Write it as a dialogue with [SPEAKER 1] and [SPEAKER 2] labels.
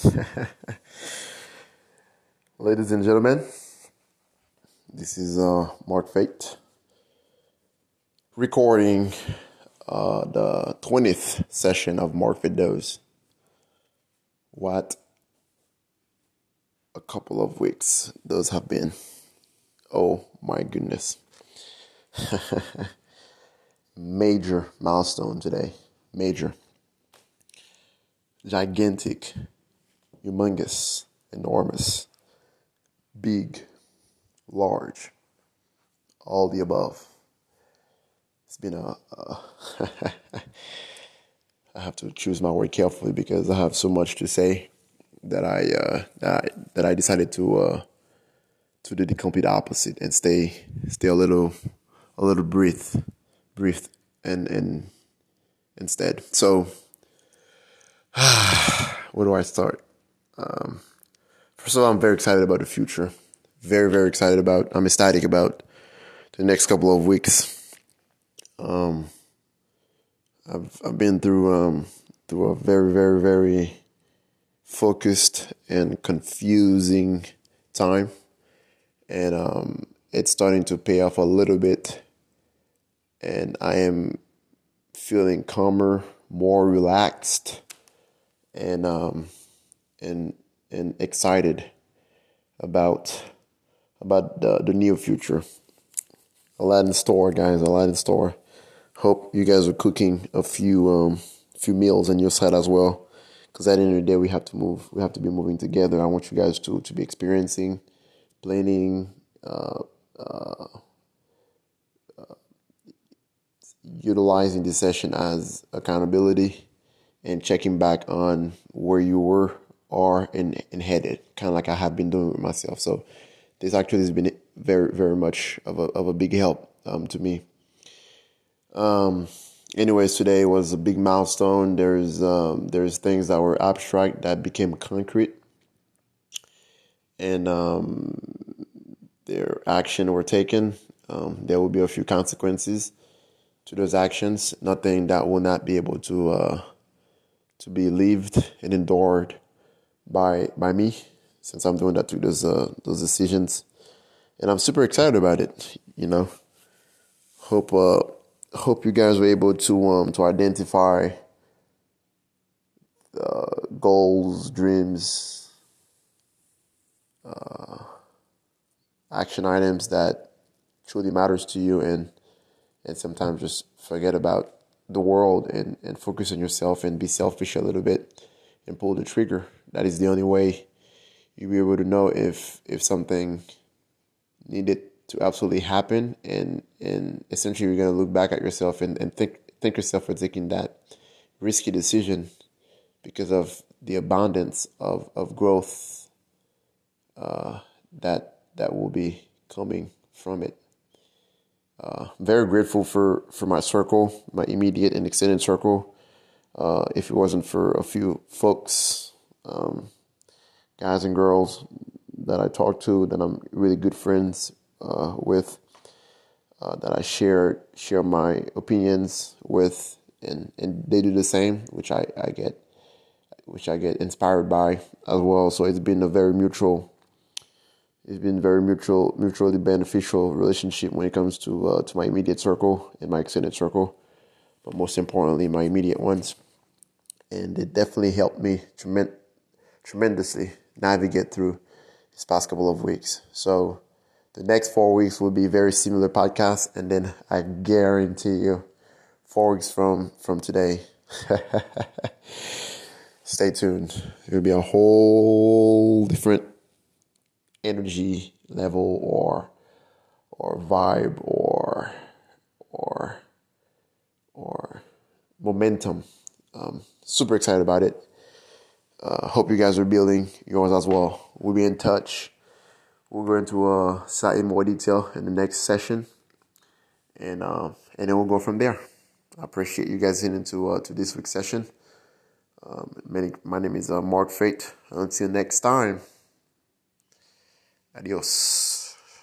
[SPEAKER 1] Ladies and gentlemen, this is uh, Mark Fate recording uh, the 20th session of Mark Videos. What a couple of weeks those have been. Oh my goodness. Major milestone today. Major. Gigantic. Humongous. Enormous. Big. Large. All the above. It's been a. I have to choose my word carefully because I have so much to say that I uh, that I decided to uh, to do the complete opposite and stay stay a little a little breathe breathe and and instead. So where do I start? Um, first of all, I'm very excited about the future. Very very excited about. I'm ecstatic about the next couple of weeks. Um, I've I've been through um, through a very very very focused and confusing time, and um, it's starting to pay off a little bit. And I am feeling calmer, more relaxed, and um, and and excited about about the, the near future. Aladdin store, guys. Aladdin store. Hope you guys are cooking a few um, few meals on your side as well because at the end of the day we have to move we have to be moving together i want you guys to to be experiencing planning uh, uh, uh, utilizing this session as accountability and checking back on where you were are and, and headed kind of like i have been doing with myself so this actually has been very very much of a, of a big help um, to me um, anyways, today was a big milestone. There's um, there's things that were abstract that became concrete, and um, their action were taken. Um, there will be a few consequences to those actions. Nothing that will not be able to uh, to be lived and endured by by me, since I'm doing that through those uh, those decisions, and I'm super excited about it. You know, hope. Uh, hope you guys were able to um to identify uh, goals, dreams, uh, action items that truly matters to you, and and sometimes just forget about the world and and focus on yourself and be selfish a little bit and pull the trigger. That is the only way you'll be able to know if if something needed to absolutely happen and and essentially you're going to look back at yourself and, and think think yourself for taking that risky decision because of the abundance of, of growth uh, that that will be coming from it. Uh, very grateful for, for my circle, my immediate and extended circle. Uh, if it wasn't for a few folks, um, guys and girls that I talk to, that I'm really good friends uh, with uh, that I share share my opinions with, and, and they do the same, which I, I get which I get inspired by as well. So it's been a very mutual it's been very mutual mutually beneficial relationship when it comes to uh, to my immediate circle and my extended circle, but most importantly my immediate ones, and it definitely helped me tremend- tremendously navigate through this past couple of weeks. So the next four weeks will be very similar podcasts, and then I guarantee you, four weeks from from today, stay tuned. It'll be a whole different energy level or or vibe or or or momentum. Um, super excited about it. Uh, hope you guys are building yours as well. We'll be in touch. We'll go into uh, slightly more detail in the next session, and uh, and then we'll go from there. I appreciate you guys getting into uh, to this week's session. Um, many, my name is uh, Mark Fate. Until next time, adios.